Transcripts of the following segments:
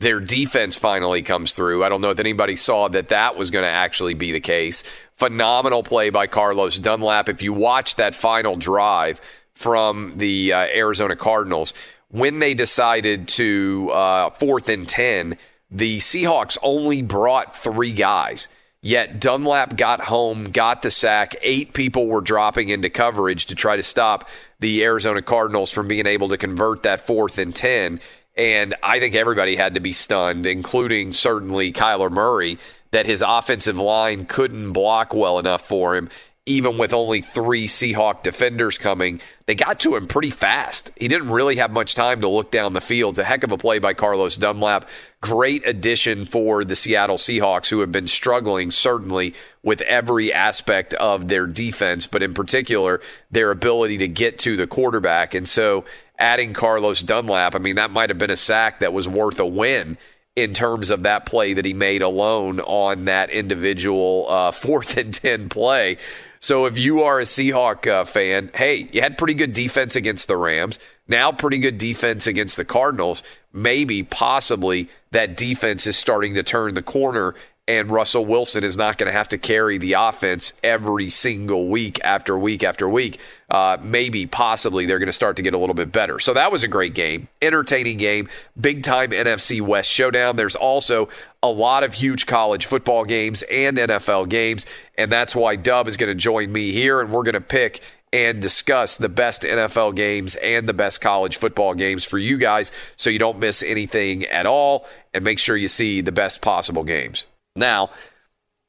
Their defense finally comes through. I don't know if anybody saw that that was going to actually be the case. Phenomenal play by Carlos Dunlap. If you watch that final drive from the uh, Arizona Cardinals, when they decided to uh, fourth and 10, the Seahawks only brought three guys. Yet Dunlap got home, got the sack. Eight people were dropping into coverage to try to stop the Arizona Cardinals from being able to convert that fourth and 10. And I think everybody had to be stunned, including certainly Kyler Murray, that his offensive line couldn't block well enough for him, even with only three Seahawk defenders coming. They got to him pretty fast. He didn't really have much time to look down the field. It's a heck of a play by Carlos Dunlap. Great addition for the Seattle Seahawks, who have been struggling certainly with every aspect of their defense, but in particular, their ability to get to the quarterback. And so, adding Carlos Dunlap, I mean, that might have been a sack that was worth a win in terms of that play that he made alone on that individual uh, fourth and 10 play. So if you are a Seahawk uh, fan, hey, you had pretty good defense against the Rams. Now, pretty good defense against the Cardinals. Maybe, possibly, that defense is starting to turn the corner and Russell Wilson is not going to have to carry the offense every single week after week after week. Uh, maybe, possibly, they're going to start to get a little bit better. So that was a great game, entertaining game, big time NFC West showdown. There's also a lot of huge college football games and NFL games, and that's why Dub is going to join me here, and we're going to pick and discuss the best NFL games and the best college football games for you guys so you don't miss anything at all and make sure you see the best possible games. Now,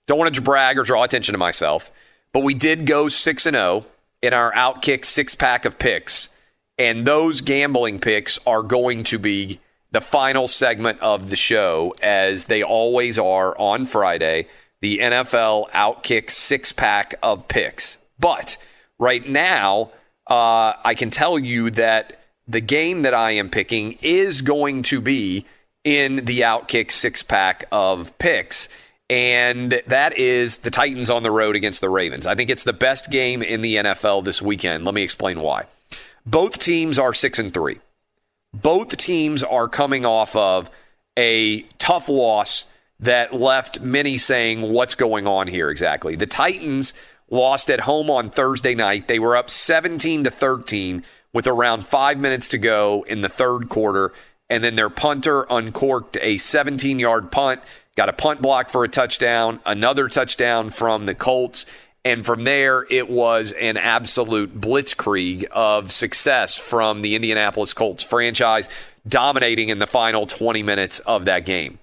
don't want to brag or draw attention to myself, but we did go 6 and 0 in our outkick six pack of picks, and those gambling picks are going to be the final segment of the show as they always are on Friday, the NFL outkick six pack of picks. But right now, uh, I can tell you that the game that I am picking is going to be in the Outkick six pack of picks. And that is the Titans on the road against the Ravens. I think it's the best game in the NFL this weekend. Let me explain why. Both teams are six and three. Both teams are coming off of a tough loss that left many saying, What's going on here exactly? The Titans lost at home on Thursday night. They were up 17 to 13 with around five minutes to go in the third quarter. And then their punter uncorked a 17 yard punt, got a punt block for a touchdown, another touchdown from the Colts. And from there, it was an absolute blitzkrieg of success from the Indianapolis Colts franchise, dominating in the final 20 minutes of that game.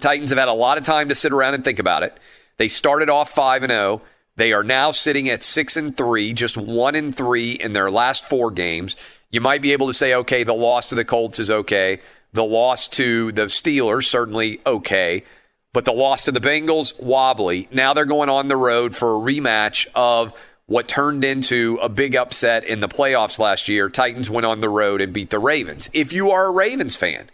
Titans have had a lot of time to sit around and think about it. They started off 5 and 0. They are now sitting at 6 and 3, just 1 and 3 in their last 4 games. You might be able to say okay, the loss to the Colts is okay. The loss to the Steelers certainly okay. But the loss to the Bengals, wobbly. Now they're going on the road for a rematch of what turned into a big upset in the playoffs last year. Titans went on the road and beat the Ravens. If you are a Ravens fan,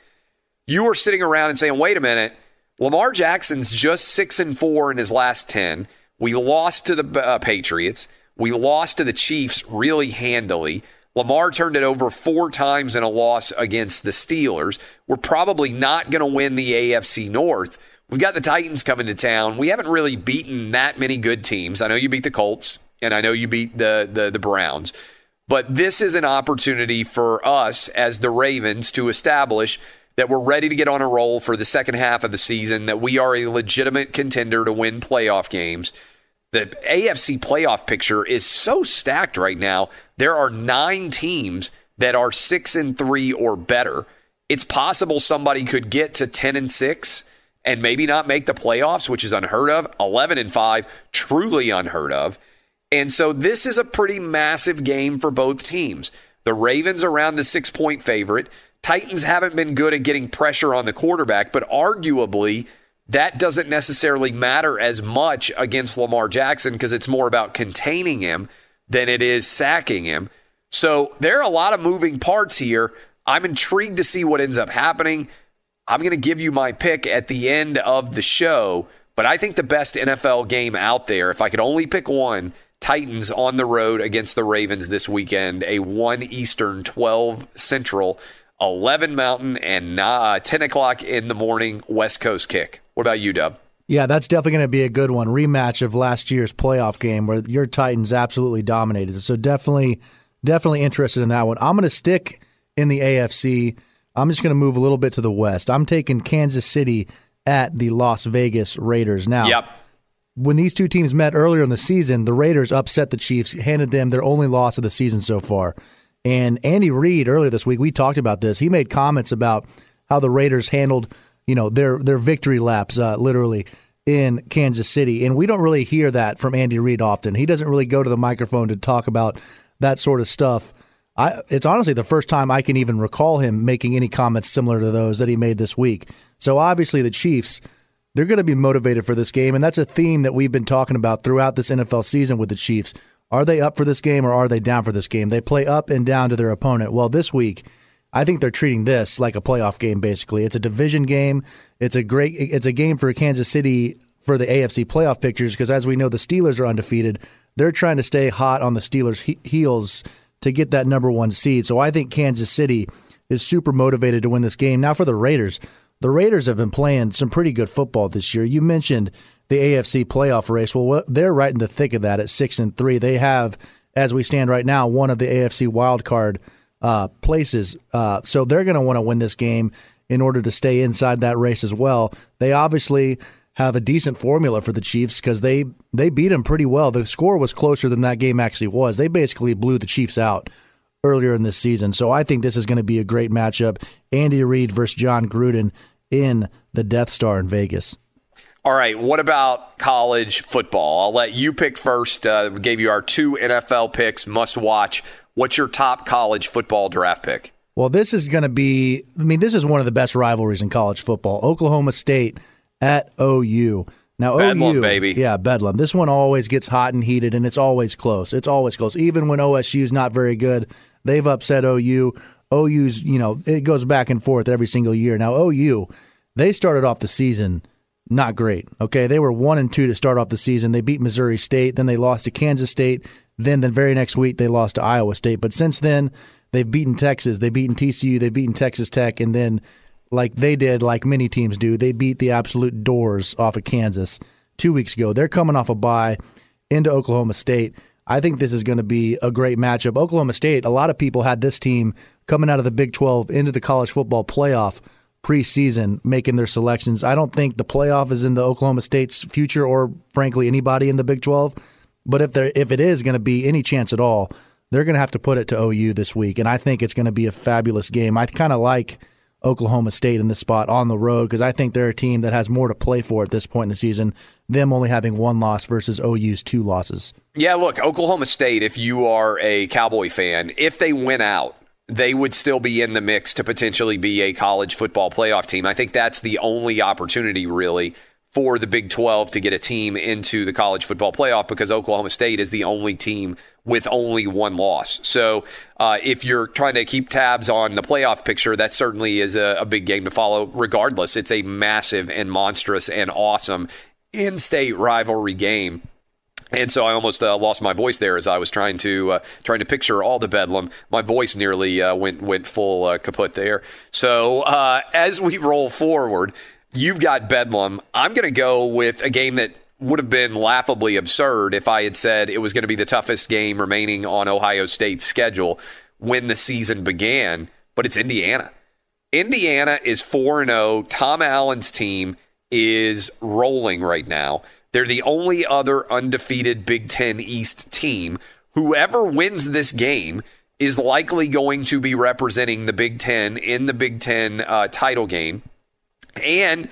you are sitting around and saying, wait a minute, Lamar Jackson's just six and four in his last 10. We lost to the uh, Patriots. We lost to the Chiefs really handily. Lamar turned it over four times in a loss against the Steelers. We're probably not going to win the AFC North. We've got the Titans coming to town. We haven't really beaten that many good teams. I know you beat the Colts, and I know you beat the, the, the Browns. But this is an opportunity for us as the Ravens to establish that we're ready to get on a roll for the second half of the season, that we are a legitimate contender to win playoff games. The AFC playoff picture is so stacked right now. There are nine teams that are six and three or better. It's possible somebody could get to 10 and six and maybe not make the playoffs, which is unheard of. 11 and 5, truly unheard of. And so this is a pretty massive game for both teams. The Ravens around the six point favorite. Titans haven't been good at getting pressure on the quarterback, but arguably that doesn't necessarily matter as much against Lamar Jackson because it's more about containing him than it is sacking him. So there are a lot of moving parts here. I'm intrigued to see what ends up happening. I'm going to give you my pick at the end of the show, but I think the best NFL game out there, if I could only pick one, Titans on the road against the Ravens this weekend, a 1 Eastern, 12 Central, 11 Mountain, and uh, 10 o'clock in the morning West Coast kick. What about you, Dub? Yeah, that's definitely going to be a good one. Rematch of last year's playoff game where your Titans absolutely dominated. So definitely, definitely interested in that one. I'm going to stick in the AFC. I'm just going to move a little bit to the west. I'm taking Kansas City at the Las Vegas Raiders. Now, yep. when these two teams met earlier in the season, the Raiders upset the Chiefs, handed them their only loss of the season so far. And Andy Reid earlier this week, we talked about this. He made comments about how the Raiders handled, you know, their their victory laps, uh, literally in Kansas City. And we don't really hear that from Andy Reid often. He doesn't really go to the microphone to talk about that sort of stuff. I, it's honestly the first time I can even recall him making any comments similar to those that he made this week. So obviously the Chiefs, they're going to be motivated for this game, and that's a theme that we've been talking about throughout this NFL season with the Chiefs. Are they up for this game or are they down for this game? They play up and down to their opponent. Well, this week, I think they're treating this like a playoff game. Basically, it's a division game. It's a great. It's a game for Kansas City for the AFC playoff pictures because, as we know, the Steelers are undefeated. They're trying to stay hot on the Steelers' he- heels to get that number one seed. So I think Kansas City is super motivated to win this game. Now for the Raiders, the Raiders have been playing some pretty good football this year. You mentioned the AFC playoff race. Well, they're right in the thick of that at six and three. They have, as we stand right now, one of the AFC wild card uh, places. Uh, so they're going to want to win this game in order to stay inside that race as well. They obviously have a decent formula for the Chiefs because they they beat them pretty well. The score was closer than that game actually was. They basically blew the Chiefs out earlier in this season. So I think this is going to be a great matchup. Andy Reid versus Jon Gruden in the Death Star in Vegas. All right. What about college football? I'll let you pick first. Uh, we gave you our two NFL picks, must watch. What's your top college football draft pick? Well, this is going to be, I mean, this is one of the best rivalries in college football. Oklahoma State at OU. Now Bedlam, OU, baby. yeah, Bedlam. This one always gets hot and heated, and it's always close. It's always close. Even when OSU's not very good, they've upset OU. OU's, you know, it goes back and forth every single year. Now OU, they started off the season not great. Okay, they were one and two to start off the season. They beat Missouri State, then they lost to Kansas State. Then the very next week they lost to Iowa State. But since then, they've beaten Texas, they've beaten TCU, they've beaten Texas Tech, and then like they did, like many teams do. They beat the absolute doors off of Kansas two weeks ago. They're coming off a bye into Oklahoma State. I think this is going to be a great matchup. Oklahoma State, a lot of people had this team coming out of the Big 12 into the college football playoff preseason making their selections. I don't think the playoff is in the Oklahoma State's future or frankly anybody in the Big 12, but if there if it is going to be any chance at all, they're going to have to put it to OU this week and I think it's going to be a fabulous game. I kind of like Oklahoma State in this spot on the road because I think they're a team that has more to play for at this point in the season. Them only having one loss versus OU's two losses. Yeah, look, Oklahoma State, if you are a Cowboy fan, if they win out, they would still be in the mix to potentially be a college football playoff team. I think that's the only opportunity, really, for the Big 12 to get a team into the college football playoff because Oklahoma State is the only team with only one loss. So uh, if you're trying to keep tabs on the playoff picture, that certainly is a, a big game to follow. Regardless, it's a massive and monstrous and awesome in state rivalry game. And so I almost uh, lost my voice there as I was trying to uh, trying to picture all the bedlam. My voice nearly uh, went went full uh, kaput there. So uh, as we roll forward, you've got bedlam. I'm going to go with a game that would have been laughably absurd if I had said it was going to be the toughest game remaining on Ohio State's schedule when the season began. But it's Indiana. Indiana is 4 and 0. Tom Allen's team is rolling right now. They're the only other undefeated Big Ten East team. Whoever wins this game is likely going to be representing the Big Ten in the Big Ten uh, title game. And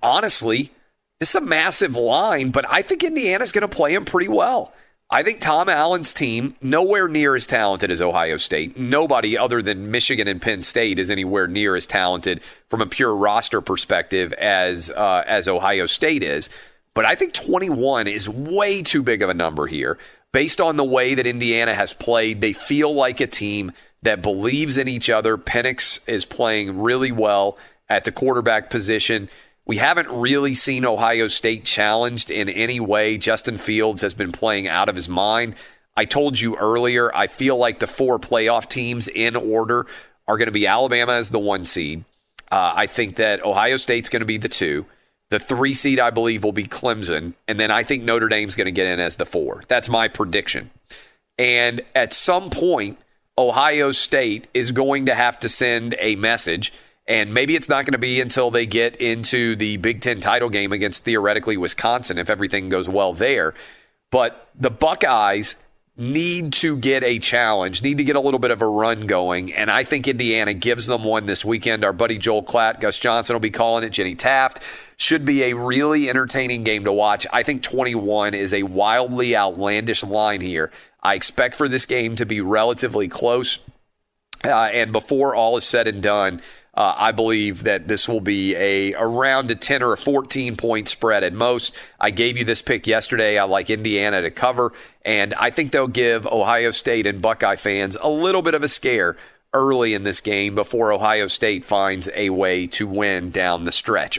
honestly, this is a massive line, but I think Indiana's going to play them pretty well. I think Tom Allen's team, nowhere near as talented as Ohio State. Nobody other than Michigan and Penn State is anywhere near as talented from a pure roster perspective as uh, as Ohio State is. But I think 21 is way too big of a number here. Based on the way that Indiana has played, they feel like a team that believes in each other. Penix is playing really well at the quarterback position. We haven't really seen Ohio State challenged in any way. Justin Fields has been playing out of his mind. I told you earlier, I feel like the four playoff teams in order are going to be Alabama as the one seed. Uh, I think that Ohio State's going to be the two. The three seed, I believe, will be Clemson. And then I think Notre Dame's going to get in as the four. That's my prediction. And at some point, Ohio State is going to have to send a message. And maybe it's not going to be until they get into the Big Ten title game against theoretically Wisconsin if everything goes well there. But the Buckeyes need to get a challenge, need to get a little bit of a run going. And I think Indiana gives them one this weekend. Our buddy Joel Klatt, Gus Johnson will be calling it, Jenny Taft. Should be a really entertaining game to watch. I think 21 is a wildly outlandish line here. I expect for this game to be relatively close. Uh, and before all is said and done, uh, I believe that this will be a around a 10 or a 14 point spread at most. I gave you this pick yesterday. I like Indiana to cover, and I think they'll give Ohio State and Buckeye fans a little bit of a scare early in this game before Ohio State finds a way to win down the stretch.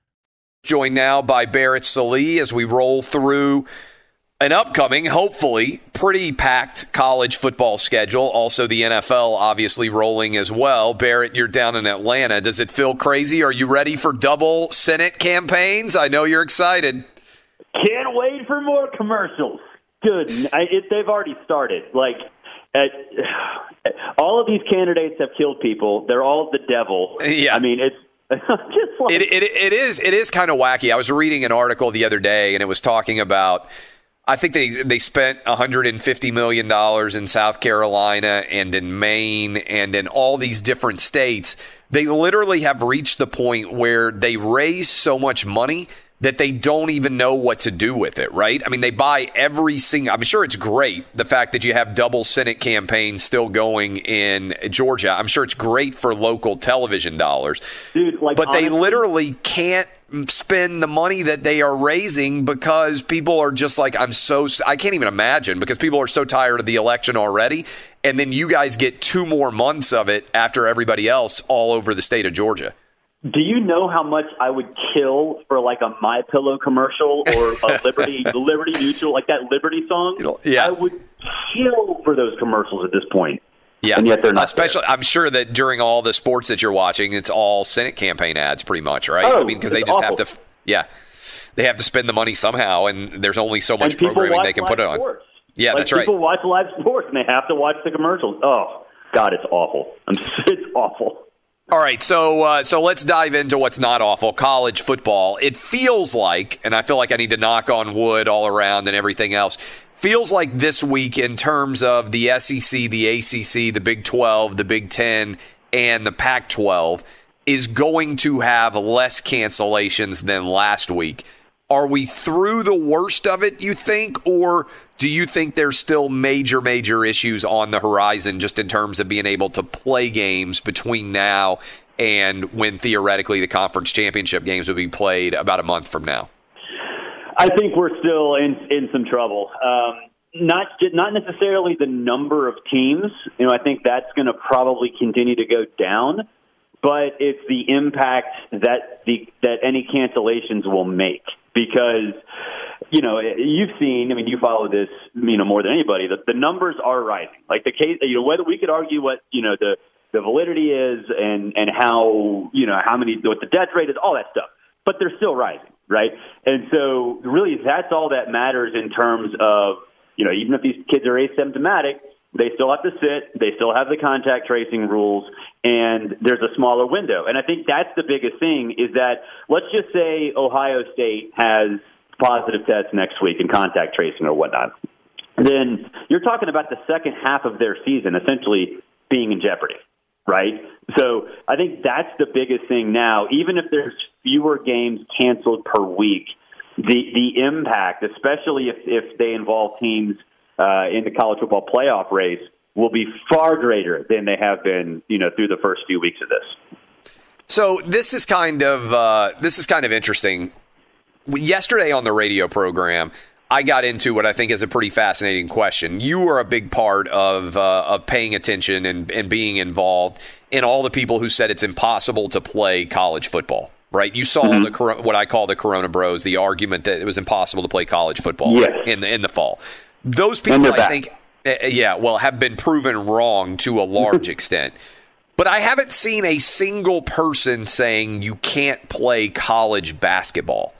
Joined now by Barrett Sallee as we roll through an upcoming, hopefully, pretty packed college football schedule. Also, the NFL obviously rolling as well. Barrett, you're down in Atlanta. Does it feel crazy? Are you ready for double Senate campaigns? I know you're excited. Can't wait for more commercials. Good. I, it, they've already started. Like, at, all of these candidates have killed people. They're all the devil. Yeah. I mean, it's like It, it, it is it is kind of wacky. I was reading an article the other day, and it was talking about. I think they they spent 150 million dollars in South Carolina and in Maine and in all these different states. They literally have reached the point where they raise so much money that they don't even know what to do with it, right? I mean, they buy every single. I'm sure it's great the fact that you have double Senate campaigns still going in Georgia. I'm sure it's great for local television dollars, Dude, like, but they literally can't spend the money that they are raising because people are just like, I'm so. I can't even imagine because people are so tired of the election already, and then you guys get two more months of it after everybody else all over the state of Georgia. Do you know how much I would kill for like a My Pillow commercial or a Liberty Liberty Mutual, like that Liberty song? Yeah. I would kill for those commercials at this point. Yeah, And yet they're not Especially, I'm sure that during all the sports that you're watching, it's all Senate campaign ads, pretty much, right? Oh, I mean, because they just have to, yeah, they have to spend the money somehow, and there's only so much programming they can put it on. sports. Yeah, like, that's right. People watch live sports and they have to watch the commercials. Oh God, it's awful. I'm, it's awful. All right, so uh, so let's dive into what's not awful. College football. It feels like, and I feel like I need to knock on wood all around and everything else. Feels like this week in terms of the SEC, the ACC, the Big 12, the Big 10, and the Pac 12 is going to have less cancellations than last week. Are we through the worst of it, you think? Or do you think there's still major, major issues on the horizon just in terms of being able to play games between now and when theoretically the conference championship games will be played about a month from now? I think we're still in in some trouble. Um, not not necessarily the number of teams. You know, I think that's going to probably continue to go down, but it's the impact that the that any cancellations will make because you know you've seen. I mean, you follow this you know more than anybody. The, the numbers are rising. Like the case, you know, whether we could argue what you know the the validity is and and how you know how many what the death rate is, all that stuff, but they're still rising, right? And so really, that's all that matters in terms of you know even if these kids are asymptomatic. They still have to sit. They still have the contact tracing rules, and there's a smaller window. And I think that's the biggest thing is that let's just say Ohio State has positive tests next week in contact tracing or whatnot. Then you're talking about the second half of their season essentially being in jeopardy, right? So I think that's the biggest thing now. Even if there's fewer games canceled per week, the the impact, especially if if they involve teams uh, in the college football playoff race, will be far greater than they have been, you know, through the first few weeks of this. So this is kind of uh, this is kind of interesting. Yesterday on the radio program, I got into what I think is a pretty fascinating question. You were a big part of uh, of paying attention and, and being involved in all the people who said it's impossible to play college football. Right? You saw Mm-hmm. the what I call the Corona Bros, the argument that it was impossible to play college football Yes. in the in the fall. Those people, I back. think, uh, yeah, well, have been proven wrong to a large extent. But I haven't seen a single person saying you can't play college basketball.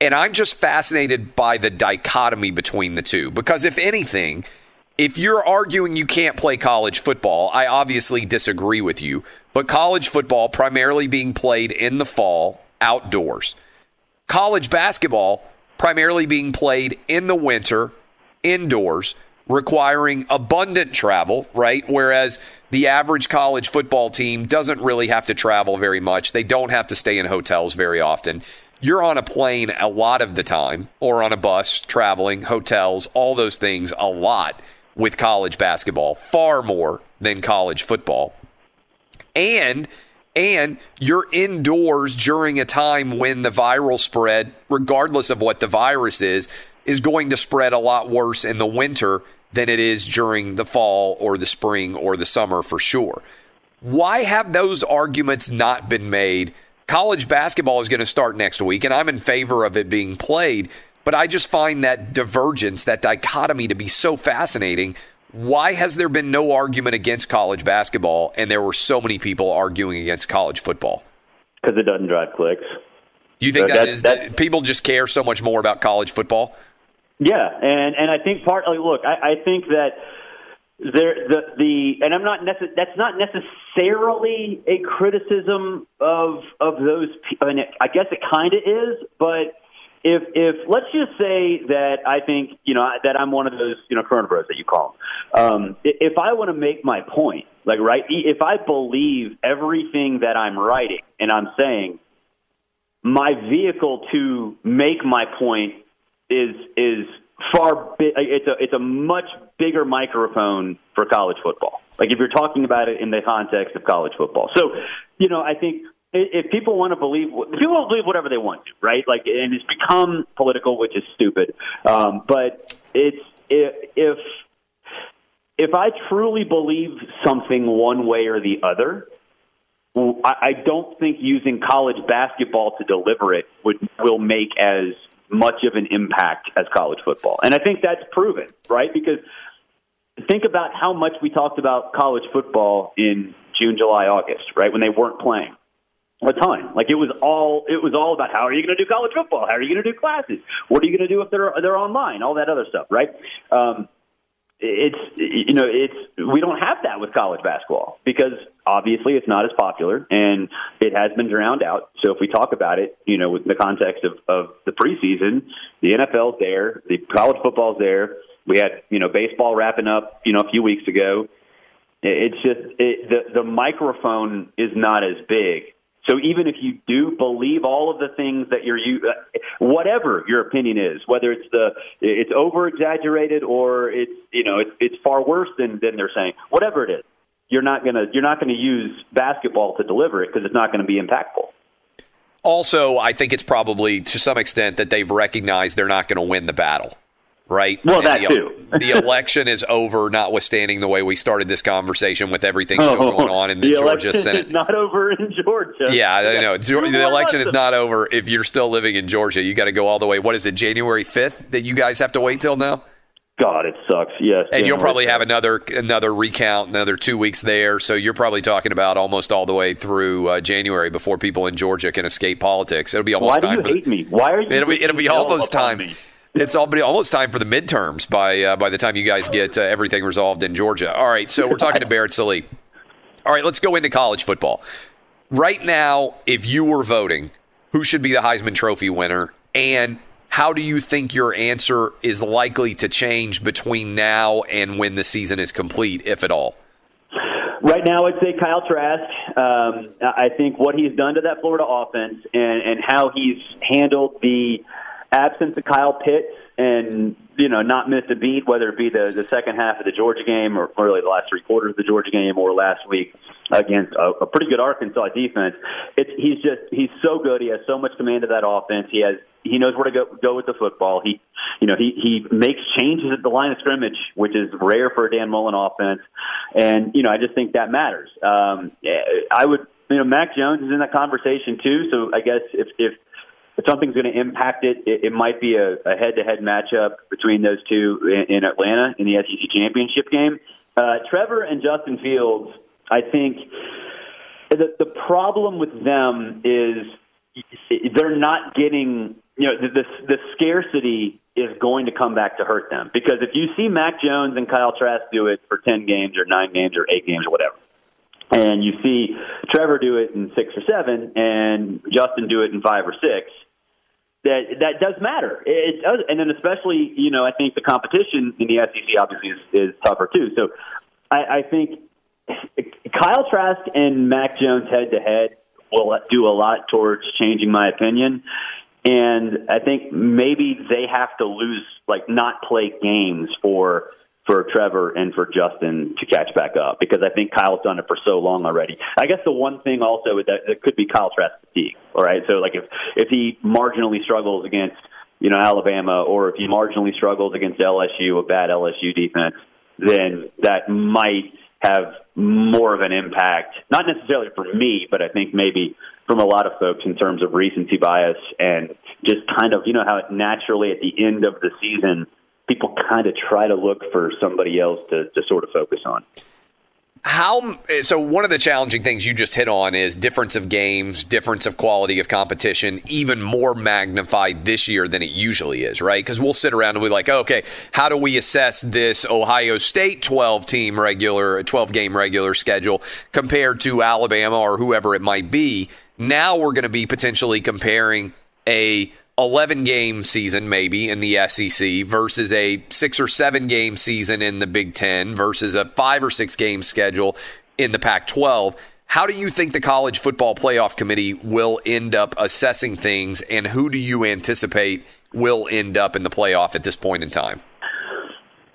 And I'm just fascinated by the dichotomy between the two. Because if anything, if you're arguing you can't play college football, I obviously disagree with you. But college football primarily being played in the fall, outdoors. College basketball primarily being played in the winter, indoors, requiring abundant travel, right? Whereas the average college football team doesn't really have to travel very much. They don't have to stay in hotels very often. You're on a plane a lot of the time, or on a bus, traveling, hotels, all those things a lot with college basketball, far more than college football and and you're indoors during a time when the viral spread regardless of what the virus is is going to spread a lot worse in the winter than it is during the fall or the spring or the summer for sure why have those arguments not been made college basketball is going to start next week and i'm in favor of it being played but i just find that divergence that dichotomy to be so fascinating why has there been no argument against college basketball and there were so many people arguing against college football? Because it doesn't drive clicks. Do you think So that that's- is that's- people just care so much more about college football? Yeah, and and I think part. Like, look, I, I think that there the the and I'm not necess- that's not necessarily a criticism of of those. I mean, I guess it kind of is, but if if let's just say that I think you know that I'm one of those you know Corona bros that you call. Um, if I want to make my point, like right, if I believe everything that I'm writing and I'm saying, my vehicle to make my point is is far bi- it's a it's a much bigger microphone for college football. Like if you're talking about it in the context of college football. So, you know, I think if people want to believe people believe whatever they want to, right? Like and it's become political, which is stupid. Um, but it's if if I truly believe something one way or the other, I don't think using college basketball to deliver it would will make as much of an impact as college football, and I think that's proven, right? Because think about how much we talked about college football in June, July, August, right? When they weren't playing a ton. Like it was all it was all about how are you going to do college football? How are you going to do classes? What are you going to do if they're they're online? All that other stuff, right? Um, it's you know it's we don't have that with college basketball because obviously it's not as popular and it has been drowned out. So if we talk about it, you know, with the context of, of the preseason, the NFL's there, the college football's there. We had you know baseball wrapping up you know a few weeks ago. It's just it, the the microphone is not as big. So even if you do believe all of the things that you're, you, whatever your opinion is, whether it's the it's over exaggerated or it's you know it's it's far worse than than they're saying, whatever it is, you're not gonna you're not gonna use basketball to deliver it because it's not going to be impactful. Also, I think it's probably to some extent that they've recognized they're not going to win the battle right? Well, And that the, too. the election is over, notwithstanding the way we started this conversation with everything still going on in the, Georgia election Senate. is not over in Georgia. Yeah, I know. Two The election is not over if you're still living in Georgia. You got to go all the way. What is it, January 5th that you guys have to wait till now? God, it sucks. Yes, And you'll probably 5th. have another another recount, another two weeks there. So you're probably talking about almost all the way through uh, January before people in Georgia can escape politics. It'll be almost Why do time you for the- hate me? Why are you? It'll be it'll be almost time. me? It's almost time for the midterms by uh, by the time you guys get uh, everything resolved in Georgia. All right, so we're talking to Barrett Sallee. All right, let's go into college football. Right now, if you were voting, who should be the Heisman Trophy winner, and how do you think your answer is likely to change between now and when the season is complete, if at all? Right now, I'd say Kyle Trask. Um, I think what he's done to that Florida offense and, and how he's handled the absence of Kyle Pitts and you know not missed a beat, whether it be the, the second half of the Georgia game or really the last three quarters of the Georgia game or last week against a, a pretty good Arkansas defense. It's he's just he's so good. He has so much command of that offense. He has he knows where to go go with the football. He you know he he makes changes at the line of scrimmage, which is rare for a Dan Mullen offense. And you know I just think that matters. Um, I would you know Mac Jones is in that conversation too. So I guess if if if something's going to impact it, it, it might be a, a head-to-head matchup between those two in, in Atlanta in the SEC championship game. Uh, Trevor and Justin Fields, I think the, the problem with them is they're not getting, you know, the, the, the scarcity is going to come back to hurt them because if you see Mac Jones and Kyle Trask do it for 10 games or 9 games or 8 games or whatever, and you see Trevor do it in six or seven, and Justin do it in five or six. That that does matter. It does, and then especially you know I think the competition in the SEC obviously is, is tougher too. So I, I think Kyle Trask and Mac Jones head to head will do a lot towards changing my opinion. And I think maybe they have to lose, like not play games for for Trevor and for Justin to catch back up because I think Kyle's done it for so long already. I guess the one thing also is that it could be Kyle Trask fatigue. All right, so like if if he marginally struggles against you know Alabama or if he marginally struggles against LSU, a bad LSU defense, then that might have more of an impact. Not necessarily for me, but I think maybe from a lot of folks in terms of recency bias and just kind of you know how it naturally at the end of the season people kind of try to look for somebody else to, to sort of focus on. How so? One of the challenging things you just hit on is difference of games, difference of quality of competition, even more magnified this year than it usually is, right? Because we'll sit around and be like, okay, how do we assess this Ohio State 12 team regular, 12 game regular schedule compared to Alabama or whoever it might be? Now we're going to be potentially comparing a 11 game season maybe in the SEC versus a 6 or 7 game season in the Big 10 versus a 5 or 6 game schedule in the Pac 12. How do you think the college football playoff committee will end up assessing things and who do you anticipate will end up in the playoff at this point in time?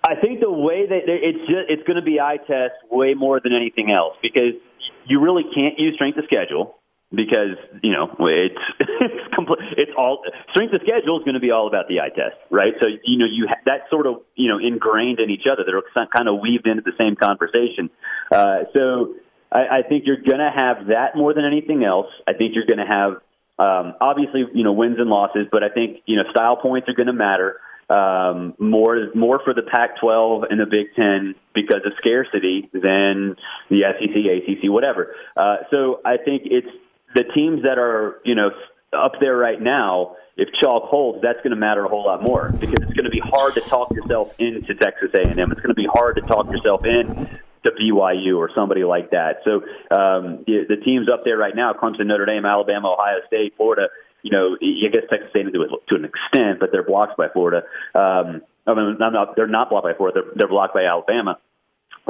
I think the way that it's just it's going to be eye test way more than anything else because you really can't use strength of schedule because you know it's it's complete, it's all strength of schedule is going to be all about the eye test, right? So you know you ha- that sort of you know ingrained in each other. They're kind of weaved into the same conversation. Uh, so I, I think you're going to have that more than anything else. I think you're going to have um, obviously you know wins and losses, but I think you know style points are going to matter. Um, more more for the Pac-12 and the Big Ten because of scarcity than the SEC, ACC, whatever. Uh, so I think it's the teams that are, you know, up there right now, if chalk holds, that's going to matter a whole lot more because it's going to be hard to talk yourself into Texas A&M. It's going to be hard to talk yourself in to BYU or somebody like that. So um, the, teams up there right now, Clemson, Notre Dame, Alabama, Ohio State, Florida, you know, I guess Texas A&M to, to an extent, but they're blocked by Florida. Um, I mean, not, they're not blocked by Florida. They're, they're blocked by Alabama.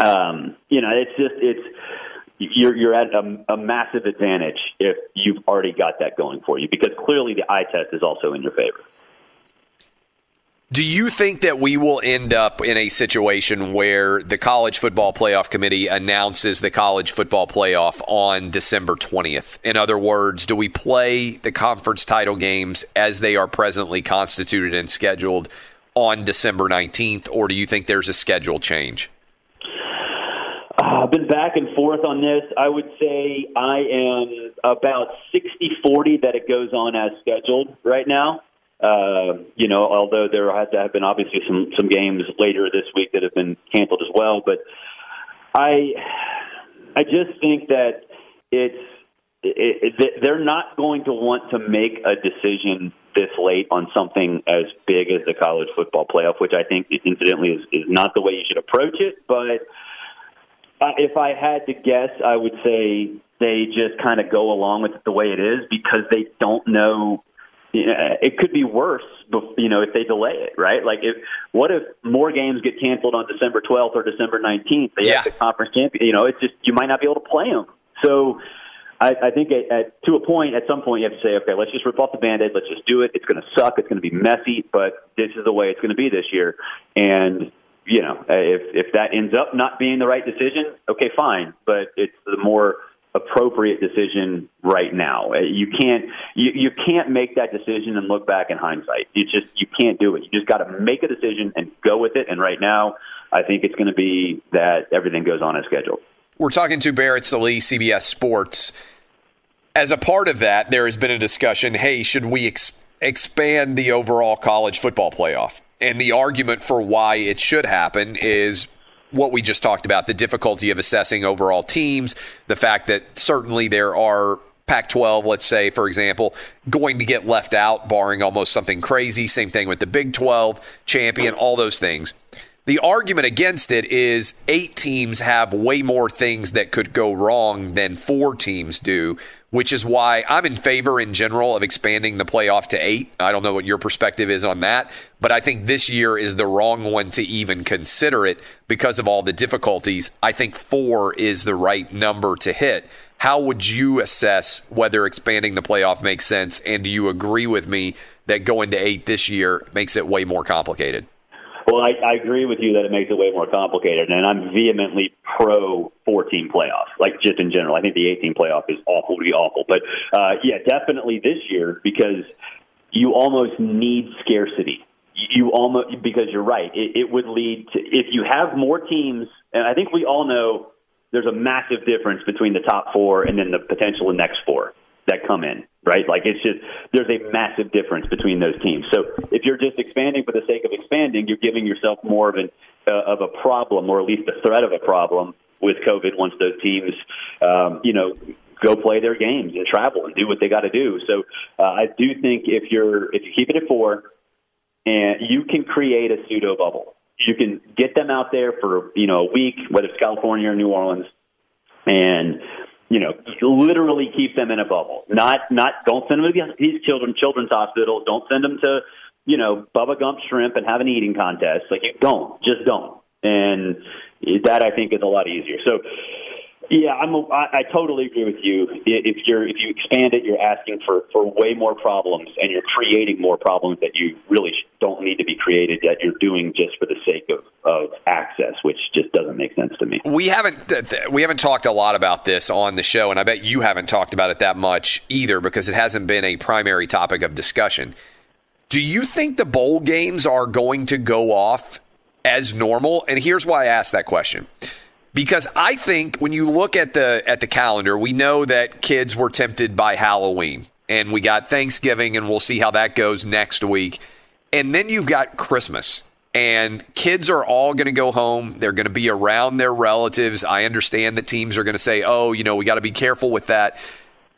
Um, you know, it's just it's you're you're at a, a massive advantage if you've already got that going for you because clearly the eye test is also in your favor. Do you think that we will end up in a situation where the College Football Playoff Committee announces the College Football Playoff on December 20th? In other words, do we play the conference title games as they are presently constituted and scheduled on December 19th, or do you think there's a schedule change? I've been back and forth on this. I would say I am about 60 40 that it goes on as scheduled right now. Uh, you know, although there have been obviously some some games later this week that have been canceled as well, but I I just think that it's it, it, they're not going to want to make a decision this late on something as big as the college football playoff, which I think incidentally is, is not the way you should approach it. But uh, if I had to guess, I would say they just kind of go along with it the way it is because they don't know yeah, it could be worse, you know, if they delay it, right? Like, if what if more games get canceled on December 12th or December 19th? They Yeah. have the conference champion. You know, it's just you might not be able to play them. So, I, I think at, at to a point, at some point, you have to say, okay, let's just rip off the band-aid. Let's just do it. It's going to suck. It's going to be messy, but this is the way it's going to be this year. And you know, if if that ends up not being the right decision, okay, fine. But it's the more appropriate decision right now. Uh, You can't you, you can't make that decision and look back in hindsight. You just you can't do it. You just got to make a decision and go with it. And right now, I think it's going to be that everything goes on as scheduled. We're talking to Barrett Sallee, CBS Sports. As a part of that, there has been a discussion hey, should we ex- expand the overall college football playoff? And the argument for why it should happen is what we just talked about the difficulty of assessing overall teams, the fact that certainly there are Pac 12, let's say, for example, going to get left out, barring almost something crazy. Same thing with the Big 12 champion, all those things. The argument against it is eight teams have way more things that could go wrong than four teams do, which is why I'm in favor in general of expanding the playoff to eight. I don't know what your perspective is on that, but I think this year is the wrong one to even consider it because of all the difficulties. I think four is the right number to hit. How would you assess whether expanding the playoff makes sense? And do you agree with me that going to eight this year makes it way more complicated? Well, I, I agree with you that it makes it way more complicated, and I'm vehemently pro 14 playoff, like just in general. I think the 18 playoff is awful to be awful, but uh, yeah, definitely this year because you almost need scarcity. You almost because you're right. It, it would lead to if you have more teams, and I think we all know there's a massive difference between the top four and then the potential next four that come in, right? Like it's just there's a massive difference between those teams. So if you're just expanding for the sake of expanding, you're giving yourself more of an uh, of a problem, or at least the threat of a problem with COVID. Once those teams, um, you know. Go play their games and travel and do what they got to do. So uh, I do think if you're if you keep it at four, and you can create a pseudo bubble. You can get them out there for you know a week, whether it's California or New Orleans, and you know literally keep them in a bubble. Not not don't send them to these children children's hospitals. Don't send them to you know Bubba Gump Shrimp and have an eating contest. Like you don't, just don't. And that I think is a lot easier. So yeah, I'm. A, I, I totally agree with you. If you're if you expand it, you're asking for for way more problems, and you're creating more problems that you really don't need to be created. That you're doing just for the sake of of access, which just doesn't make sense to me. We haven't we haven't talked a lot about this on the show, and I bet you haven't talked about it that much either because it hasn't been a primary topic of discussion. Do you think the bowl games are going to go off as normal? And here's why I ask that question. Because I think when you look at the at the calendar, we know that kids were tempted by Halloween, and we got Thanksgiving, and we'll see how that goes next week. And then you've got Christmas, and kids are all going to go home. They're going to be around their relatives. I understand that teams are going to say, "Oh, you know, we got to be careful with that."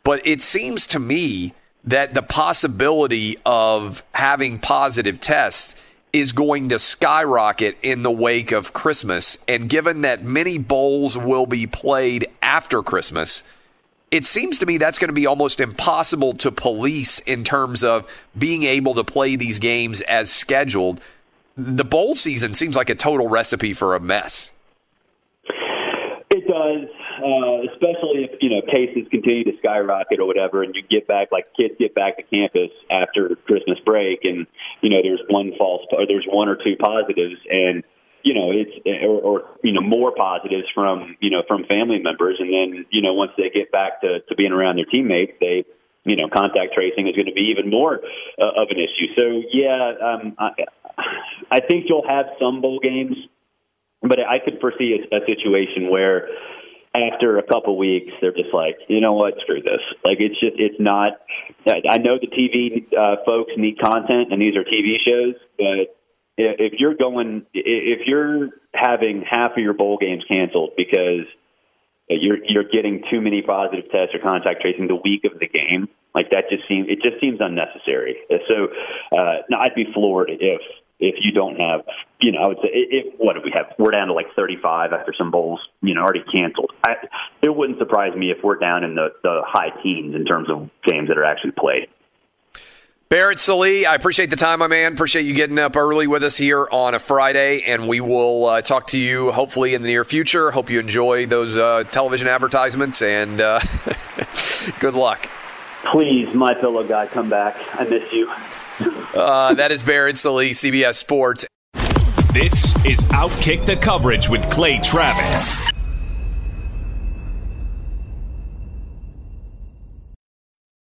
But it seems to me that the possibility of having positive tests is going to skyrocket in the wake of Christmas. And given that many bowls will be played after Christmas, it seems to me that's going to be almost impossible to police in terms of being able to play these games as scheduled. The bowl season seems like a total recipe for a mess. Uh, especially if you know cases continue to skyrocket or whatever, and you get back like kids get back to campus after Christmas break, and you know there's one false or there's one or two positives, and you know it's or, or you know more positives from you know from family members, and then you know once they get back to to being around their teammates, they you know contact tracing is going to be even more uh, of an issue. So yeah, um, I, I think you'll have some bowl games, but I could foresee a, a situation where after a couple weeks, they're just like, you know what, screw this. Like it's just, it's not. I know the TV uh, folks need content, and these are TV shows, but if you're going, if you're having half of your bowl games canceled because you're you're getting too many positive tests or contact tracing the week of the game, like that just seems it just seems unnecessary. So, uh, no, I'd be floored if if you don't have, you know, I would say, if, what do we have? We're down to like 35 after some bowls, you know, already canceled. I, it wouldn't surprise me if we're down in the, the high teens in terms of games that are actually played. Barrett Sallee, I appreciate the time, my man. Appreciate you getting up early with us here on a Friday, and we will uh, talk to you hopefully in the near future. Hope you enjoy those uh, television advertisements, and uh, good luck. Please, my fellow guy, come back. I miss you. Uh, that is Barrett Sallee, CBS Sports. This is Outkick the Coverage with Clay Travis.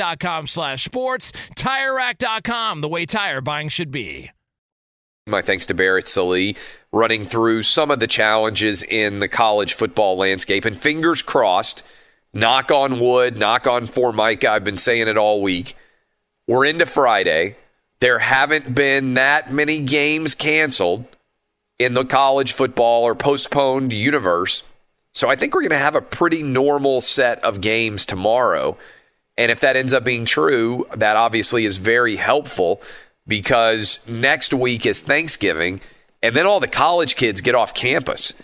TireRack.com slash sports. TireRack.com, the way tire buying should be. My thanks to Barrett Sallee running through some of the challenges in the college football landscape. And fingers crossed, knock on wood, knock on Formica. I've been saying it all week. We're into Friday. There haven't been that many games canceled in the college football or postponed universe. So I think we're going to have a pretty normal set of games tomorrow. And if that ends up being true, that obviously is very helpful because next week is Thanksgiving and then all the college kids get off campus.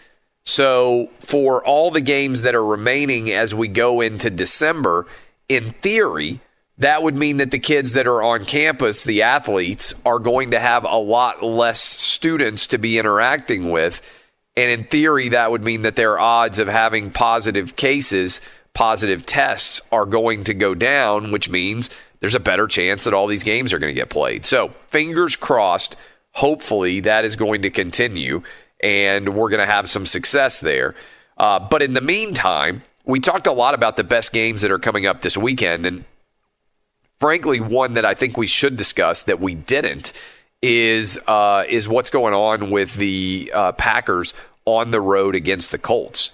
So, for all the games that are remaining as we go into December, in theory, that would mean that the kids that are on campus, the athletes, are going to have a lot less students to be interacting with. And in theory, that would mean that their odds of having positive cases positive tests are going to go down, which means there's a better chance that all these games are going to get played. So, fingers crossed, hopefully that is going to continue and we're going to have some success there. Uh, but in the meantime, we talked a lot about the best games that are coming up this weekend. And frankly, one that I think we should discuss that we didn't is uh, is what's going on with the uh, Packers on the road against the Colts.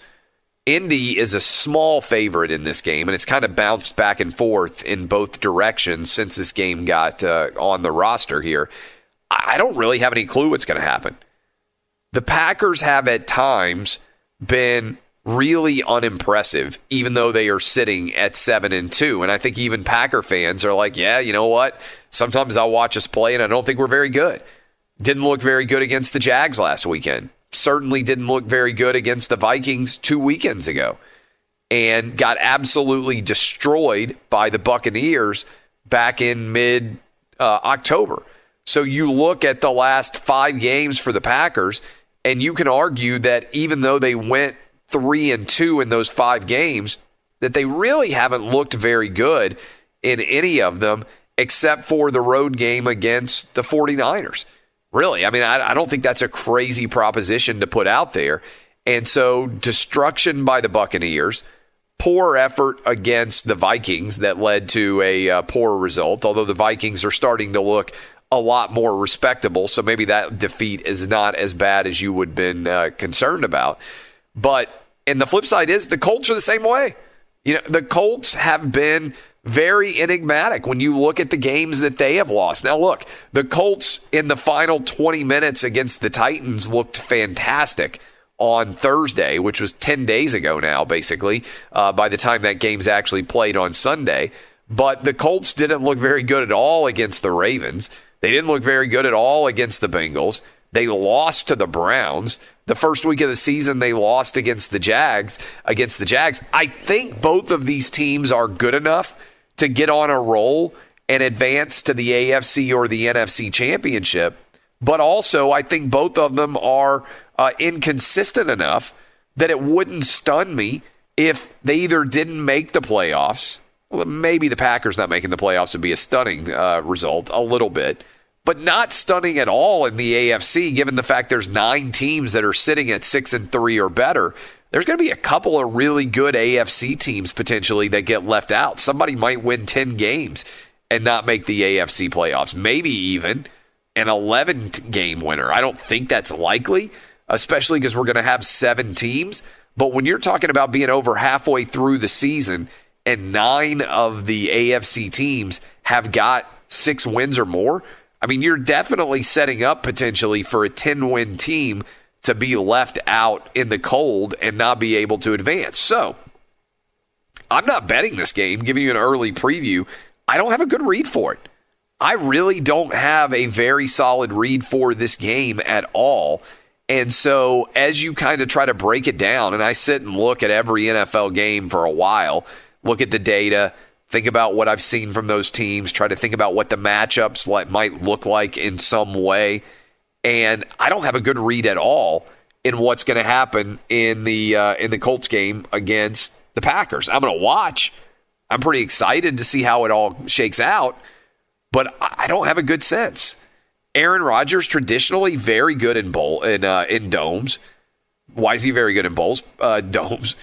Indy is a small favorite in this game, and it's kind of bounced back and forth in both directions since this game got uh, on the roster here. I don't really have any clue what's going to happen. The Packers have at times been really unimpressive, even though they are sitting at seven and two. And I think even Packer fans are like, yeah, you know what? Sometimes I'll watch us play, and I don't think we're very good. Didn't look very good against the Jags last weekend certainly didn't look very good against the Vikings two weekends ago and got absolutely destroyed by the Buccaneers back in mid uh, October. So you look at the last five games for the Packers, and you can argue that even though they went three and two in those five games, that they really haven't looked very good in any of them except for the road game against the 49ers. Really, I mean, I, I don't think that's a crazy proposition to put out there. And so, destruction by the Buccaneers, poor effort against the Vikings that led to a uh, poor result, although the Vikings are starting to look a lot more respectable. So maybe that defeat is not as bad as you would have been uh, concerned about. But, and the flip side is the Colts are the same way. You know, the Colts have been very enigmatic when you look at the games that they have lost. Now, look, the Colts in the final 20 minutes against the Titans looked fantastic on Thursday, which was 10 days ago now, basically, uh, by the time that game's actually played on Sunday. But the Colts didn't look very good at all against the Ravens. They didn't look very good at all against the Bengals. They lost to the Browns. The first week of the season, they lost against the Jags. Against the Jags, I think both of these teams are good enough to get on a roll and advance to the AFC or the NFC championship. But also, I think both of them are uh, inconsistent enough that it wouldn't stun me if they either didn't make the playoffs. Well, maybe the Packers not making the playoffs would be a stunning uh, result, a little bit, but not stunning at all in the AFC, given the fact there's nine teams that are sitting at six and three or better there's going to be a couple of really good AFC teams potentially that get left out. Somebody might win 10 games and not make the AFC playoffs, maybe even an 11 game winner. I don't think that's likely, especially because we're going to have seven teams. But when you're talking about being over halfway through the season and nine of the AFC teams have got six wins or more, I mean, you're definitely setting up potentially for a 10 win team to be left out in the cold and not be able to advance. So, I'm not betting this game, giving you an early preview. I don't have a good read for it. I really don't have a very solid read for this game at all. And so, as you kind of try to break it down, and I sit and look at every NFL game for a while, look at the data, think about what I've seen from those teams, try to think about what the matchups like, might look like in some way. And I don't have a good read at all in what's going to happen in the uh, in the Colts game against the Packers. I'm going to watch. I'm pretty excited to see how it all shakes out, but I don't have a good sense. Aaron Rodgers traditionally very good in bowl in uh, in domes. Why is he very good in bowls? Uh, domes.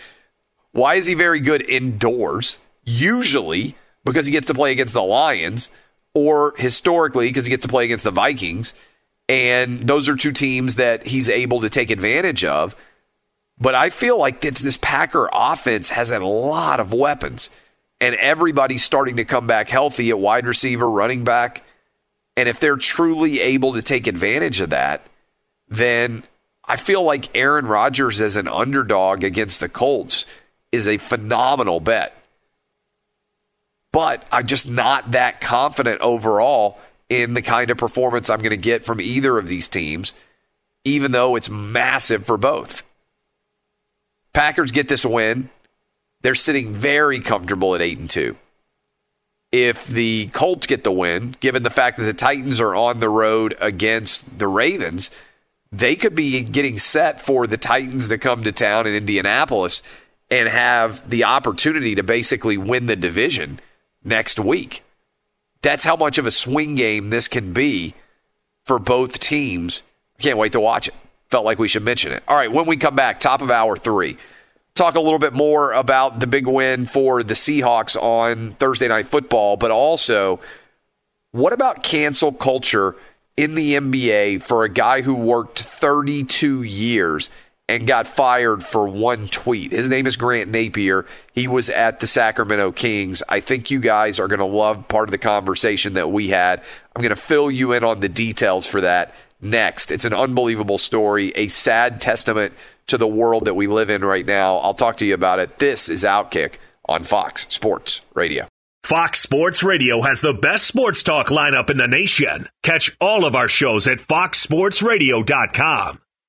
Why is he very good indoors? Usually because he gets to play against the Lions, or historically because he gets to play against the Vikings, and those are two teams that he's able to take advantage of. But I feel like this, Packer offense has a lot of weapons, and everybody's starting to come back healthy at wide receiver, running back. And if they're truly able to take advantage of that, then I feel like Aaron Rodgers as an underdog against the Colts is a phenomenal bet. But I'm just not that confident overall in the kind of performance I'm going to get from either of these teams, even though it's massive for both. Packers get this win. They're sitting very comfortable at 8 and 2 if the Colts get the win, given the fact that the Titans are on the road against the Ravens, they could be getting set for the Titans to come to town in Indianapolis and have the opportunity to basically win the division next week. That's how much of a swing game this can be for both teams. Can't wait to watch it. Felt like we should mention it. All right, when we come back, top of hour three talk a little bit more about the big win for the Seahawks on Thursday Night Football, but also what about cancel culture in the NBA for a guy who worked 32 years and got fired for one tweet? His name is Grant Napier. He was at the Sacramento Kings. I think you guys are going to love part of the conversation that we had. I'm going to fill you in on the details for that next. It's an unbelievable story, a sad testament to the world that we live in right now. I'll talk to you about it. This is Outkick on Fox Sports Radio. Fox Sports Radio has the best sports talk lineup in the nation. Catch all of our shows at foxsportsradio.com.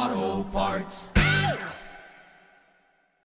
Auto Parts.